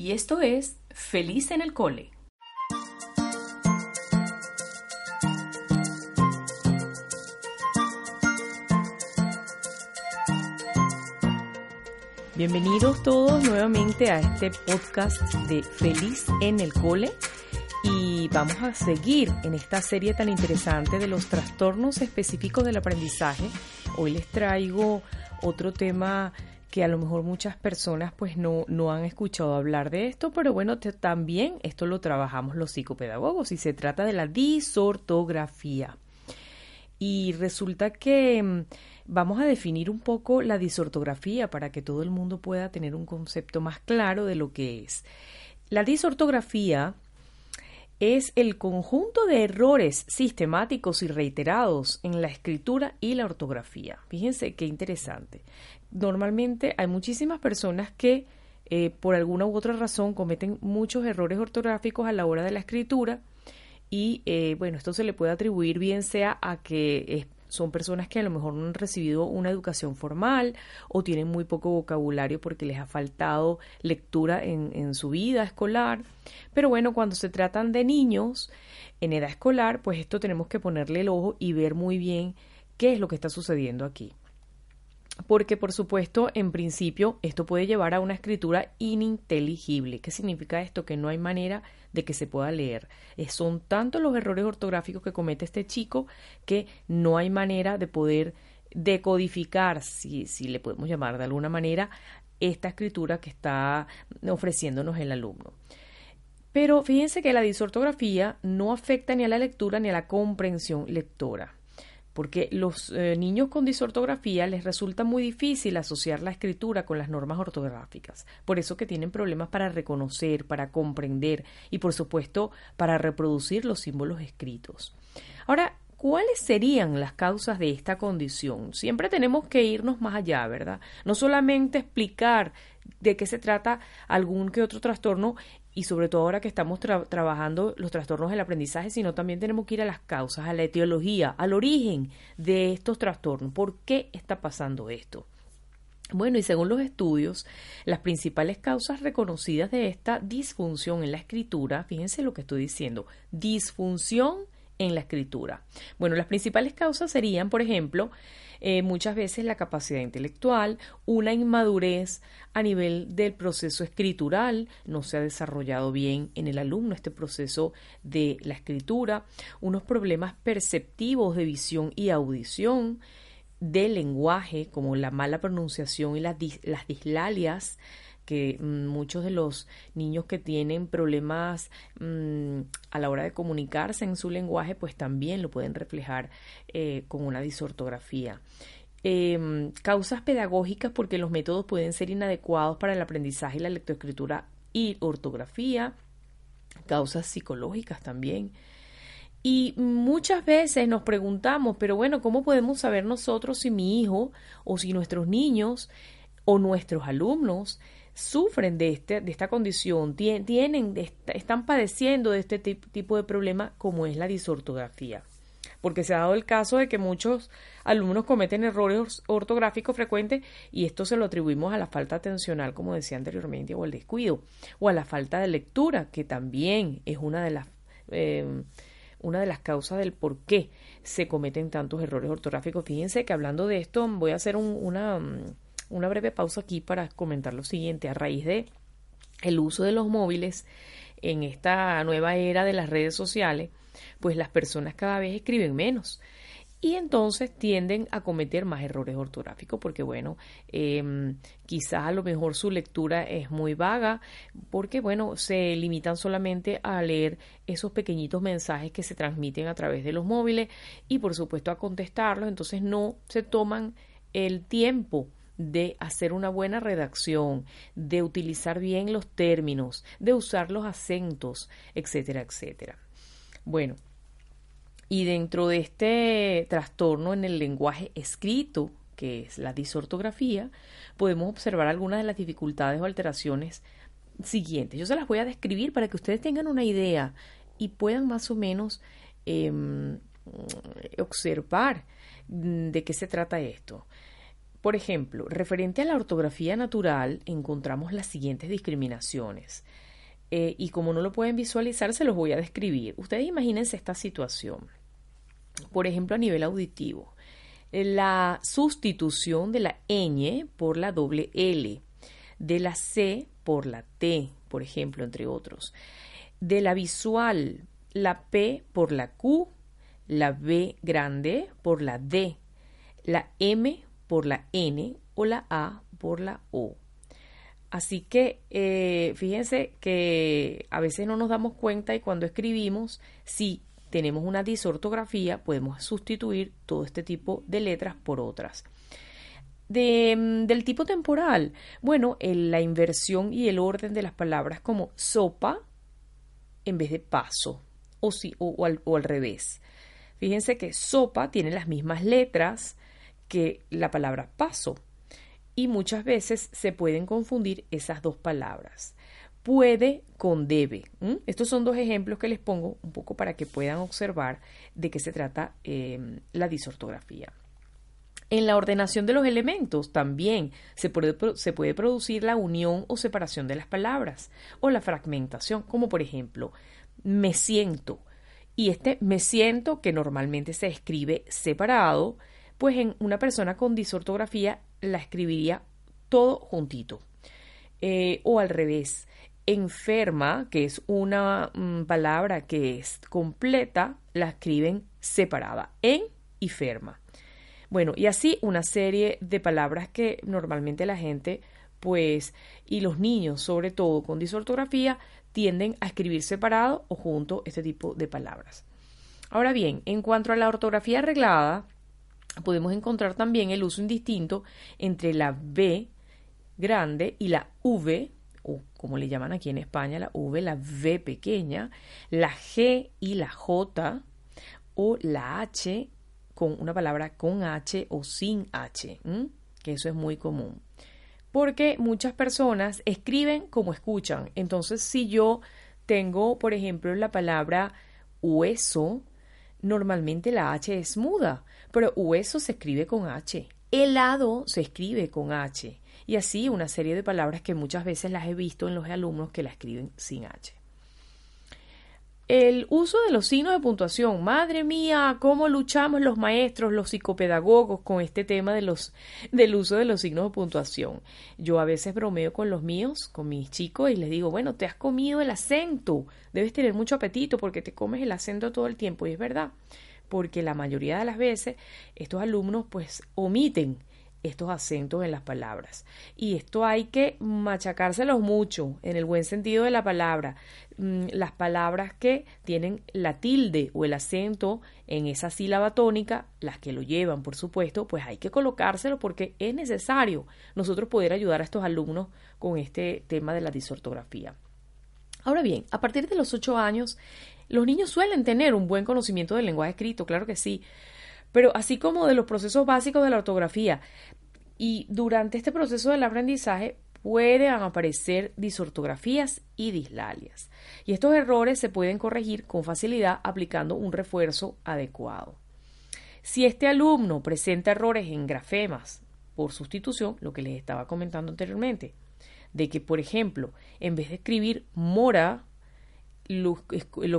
y esto es Feliz en el Cole. Bienvenidos todos nuevamente a este podcast de Feliz en el Cole y vamos a seguir en esta serie tan interesante de los trastornos específicos del aprendizaje. Hoy les traigo otro tema que a lo mejor muchas personas pues no, no han escuchado hablar de esto, pero bueno, también esto lo trabajamos los psicopedagogos y se trata de la disortografía. Y resulta que mm, vamos a definir un poco la disortografía para que todo el mundo pueda tener un concepto más claro de lo que es. La disortografía es el conjunto de errores sistemáticos y reiterados en la escritura y la ortografía. Fíjense qué interesante. Normalmente hay muchísimas personas que eh, por alguna u otra razón cometen muchos errores ortográficos a la hora de la escritura y eh, bueno, esto se le puede atribuir bien sea a que son personas que a lo mejor no han recibido una educación formal o tienen muy poco vocabulario porque les ha faltado lectura en, en su vida escolar. Pero bueno, cuando se tratan de niños en edad escolar, pues esto tenemos que ponerle el ojo y ver muy bien qué es lo que está sucediendo aquí porque por supuesto, en principio, esto puede llevar a una escritura ininteligible. ¿Qué significa esto? Que no hay manera de que se pueda leer. Son tantos los errores ortográficos que comete este chico que no hay manera de poder decodificar, si, si le podemos llamar de alguna manera, esta escritura que está ofreciéndonos el alumno. Pero fíjense que la disortografía no afecta ni a la lectura ni a la comprensión lectora porque los eh, niños con disortografía les resulta muy difícil asociar la escritura con las normas ortográficas, por eso que tienen problemas para reconocer, para comprender y por supuesto para reproducir los símbolos escritos. Ahora, ¿cuáles serían las causas de esta condición? Siempre tenemos que irnos más allá, ¿verdad? No solamente explicar de qué se trata algún que otro trastorno y sobre todo ahora que estamos trabajando los trastornos del aprendizaje, sino también tenemos que ir a las causas, a la etiología, al origen de estos trastornos. ¿Por qué está pasando esto? Bueno, y según los estudios, las principales causas reconocidas de esta disfunción en la escritura, fíjense lo que estoy diciendo, disfunción en la escritura. Bueno, las principales causas serían, por ejemplo, eh, muchas veces la capacidad intelectual, una inmadurez a nivel del proceso escritural, no se ha desarrollado bien en el alumno este proceso de la escritura, unos problemas perceptivos de visión y audición, del lenguaje, como la mala pronunciación y las, las dislalias, que mm, muchos de los niños que tienen problemas mm, a la hora de comunicarse en su lenguaje, pues también lo pueden reflejar eh, con una disortografía. Em, causas pedagógicas porque los métodos pueden ser inadecuados para el aprendizaje y la lectoescritura y ortografía. Causas psicológicas también. Y muchas veces nos preguntamos, pero bueno, ¿cómo podemos saber nosotros si mi hijo o si nuestros niños o nuestros alumnos sufren de, este, de esta condición, tienen, están padeciendo de este tipo de problema como es la disortografía. Porque se ha dado el caso de que muchos alumnos cometen errores ortográficos frecuentes y esto se lo atribuimos a la falta atencional, como decía anteriormente, o al descuido, o a la falta de lectura, que también es una de las, eh, una de las causas del por qué se cometen tantos errores ortográficos. Fíjense que hablando de esto voy a hacer una una breve pausa aquí para comentar lo siguiente. A raíz de el uso de los móviles en esta nueva era de las redes sociales, pues las personas cada vez escriben menos y entonces tienden a cometer más errores ortográficos porque bueno eh, quizás a lo mejor su lectura es muy vaga porque bueno se limitan solamente a leer esos pequeñitos mensajes que se transmiten a través de los móviles y por supuesto a contestarlos entonces no se toman el tiempo de hacer una buena redacción, de utilizar bien los términos, de usar los acentos, etcétera, etcétera. Bueno, y dentro de este trastorno en el lenguaje escrito, que es la disortografía, podemos observar algunas de las dificultades o alteraciones siguientes. Yo se las voy a describir para que ustedes tengan una idea y puedan más o menos em, observar de qué se trata esto. Por ejemplo, referente a la ortografía natural, encontramos las siguientes discriminaciones. Eh, y como no lo pueden visualizar, se los voy a describir. Ustedes imagínense esta situación. Por ejemplo, a nivel auditivo, la sustitución de la ñ por la doble L, de la C por la T, por ejemplo, entre otros. De la visual, la P por la Q, la B grande por la D, la M por la N o la A por la O. Así que eh, fíjense que a veces no nos damos cuenta y cuando escribimos, si tenemos una disortografía, podemos sustituir todo este tipo de letras por otras. Mm, del tipo temporal, bueno, la inversión y el orden de las palabras como sopa en vez de paso o, o, al, o al revés. Fíjense que sopa tiene las mismas letras que la palabra paso y muchas veces se pueden confundir esas dos palabras. Puede con debe. Estos son dos ejemplos que les pongo un poco para que puedan observar de qué se trata em, la disortografía. En la ordenación de los elementos también se puede, se puede, producir la unión o separación de las palabras o la fragmentación, como por ejemplo, me siento. Y este me siento, que normalmente se escribe separado, pues en una persona con disortografía la escribiría todo juntito. Eh, o al revés, enferma, que es una mm, palabra que es completa, la escriben separada, en y ferma. Bueno, y así una serie de palabras que normalmente la gente, pues, y los niños, sobre todo con disortografía, tienden a escribir separado o junto este tipo de palabras. Ahora bien, en cuanto a la ortografía arreglada, podemos encontrar también el uso indistinto entre la B grande y la V, o como le llaman aquí en España, la V, la V pequeña, la G y la J, o la H con una palabra con H o sin H, que eso es muy común. Porque muchas personas escriben como escuchan. Entonces, si yo tengo, por ejemplo, la palabra hueso, normalmente la H es muda, pero hueso se escribe con H. Helado se escribe con H. Y así una serie de palabras que muchas veces las he visto en los alumnos que la escriben sin H. El uso de los signos de puntuación. Madre mía, cómo luchamos los maestros, los psicopedagogos con este tema de los, del uso de los signos de puntuación. Yo a veces bromeo con los míos, con mis chicos, y les digo, bueno, te has comido el acento, debes tener mucho apetito porque te comes el acento todo el tiempo. Y es verdad, porque la mayoría de las veces estos alumnos pues omiten estos acentos en las palabras. Y esto hay que machacárselos mucho, en el buen sentido de la palabra. Mm, las palabras que tienen la tilde o el acento en esa sílaba tónica, las que lo llevan, por supuesto, pues hay que colocárselo porque es necesario nosotros poder ayudar a estos alumnos con este tema de la disortografía. Ahora bien, a partir de los ocho años, los niños suelen tener un buen conocimiento del lenguaje escrito, claro que sí, pero así como de los procesos básicos de la ortografía. Y durante este proceso del aprendizaje pueden aparecer disortografías y dislalias. Y estos errores se pueden corregir con facilidad aplicando un refuerzo adecuado. Si este alumno presenta errores en grafemas por sustitución, lo que les estaba comentando anteriormente, de que, por ejemplo, en vez de escribir mora, lo,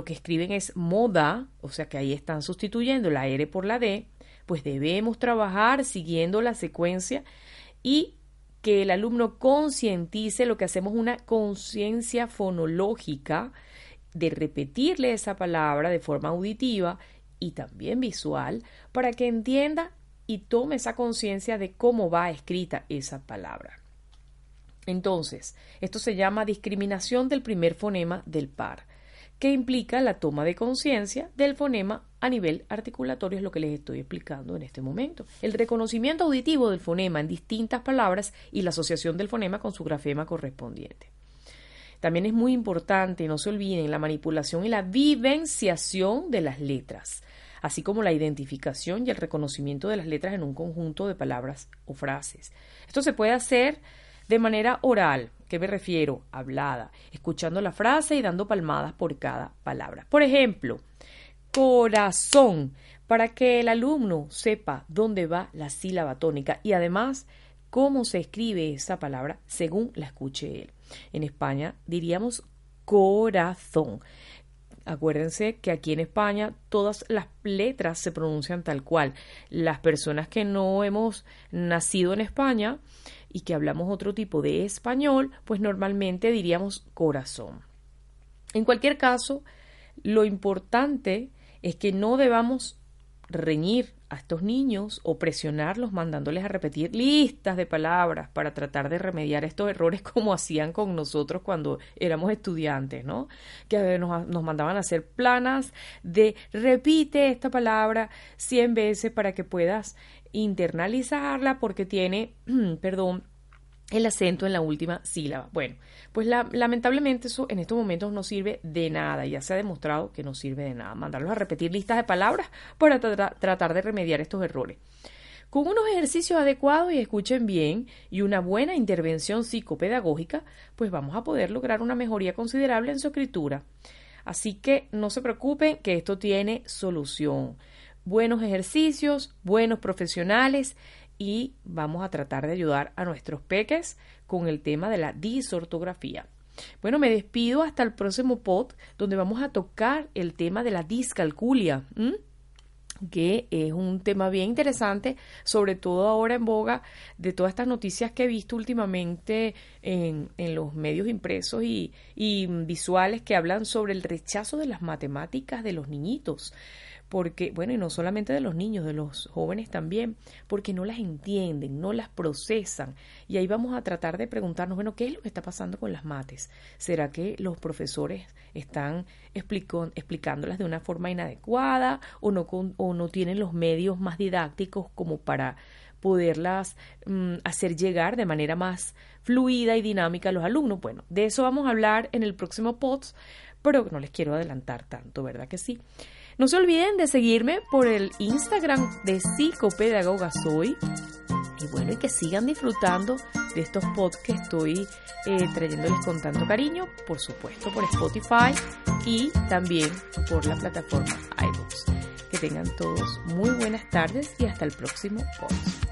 que escriben es moda, o sea que ahí están sustituyendo la R por la D, pues debemos trabajar siguiendo la secuencia y que el alumno concientice lo que hacemos una conciencia fonológica de repetirle esa palabra de forma auditiva y también visual para que entienda y tome esa conciencia de cómo va escrita esa palabra. Entonces, esto se llama discriminación del primer fonema del par que implica la toma de conciencia del fonema a nivel articulatorio, es lo que les estoy explicando en este momento. El reconocimiento auditivo del fonema en distintas palabras y la asociación del fonema con su grafema correspondiente. También es muy importante, no se olviden, la manipulación y la vivenciación de las letras, así como la identificación y el reconocimiento de las letras en un conjunto de palabras o frases. Esto se puede hacer de manera oral, ¿qué me refiero? Hablada, escuchando la frase y dando palmadas por cada palabra. Por ejemplo, corazón. para que el alumno sepa dónde va la sílaba tónica y además cómo se escribe esa palabra según la escuche él. En España diríamos corazón. Acuérdense que aquí en España todas las letras se pronuncian tal cual. Las personas que no hemos nacido en España y que hablamos otro tipo de español, pues normalmente diríamos corazón. En cualquier caso, lo importante es que no debamos reñir a estos niños o presionarlos mandándoles a repetir listas de palabras para tratar de remediar estos errores como hacían con nosotros cuando éramos estudiantes, ¿no? Que nos, nos mandaban a hacer planas de repite esta palabra 100 veces para que puedas internalizarla porque tiene, perdón, el acento en la última sílaba. Bueno, pues lamentablemente eso en estos momentos no sirve de nada, ya se ha demostrado que no sirve de nada. Mandarlos a repetir listas de palabras para tratar de remediar estos errores. Con unos ejercicios adecuados y escuchen bien y una buena intervención psicopedagógica, pues vamos a poder lograr una mejoría considerable en su escritura. Así que no se preocupen que esto tiene solución. Buenos ejercicios, buenos profesionales y vamos a tratar de ayudar a nuestros peques con el tema de la disortografía. Bueno, me despido hasta el próximo pod donde vamos a tocar el tema de la discalculia. que es un tema bien interesante, sobre todo ahora en boga de todas estas noticias que he visto últimamente en, en los medios impresos y, y visuales que hablan sobre el rechazo de las matemáticas de los niñitos porque, bueno, y no solamente de los niños, de los jóvenes también, porque no las entienden, no las procesan. Y ahí vamos a tratar de preguntarnos, bueno, ¿qué es lo que está pasando con las mates? ¿Será que los profesores están explicándolas de una forma inadecuada o no, o no tienen los medios más didácticos como para poderlas mm, hacer llegar de manera más fluida y dinámica a los alumnos. Bueno, de eso vamos a hablar en el próximo POTS, pero no les quiero adelantar tanto, ¿verdad que sí? No se olviden de seguirme por el Instagram de Psicopedagoga Soy. Y bueno, y que sigan disfrutando de estos podcasts que estoy eh, trayéndoles con tanto cariño, por supuesto por Spotify y también por la plataforma iBooks. Que tengan todos muy buenas tardes y hasta el próximo podcast.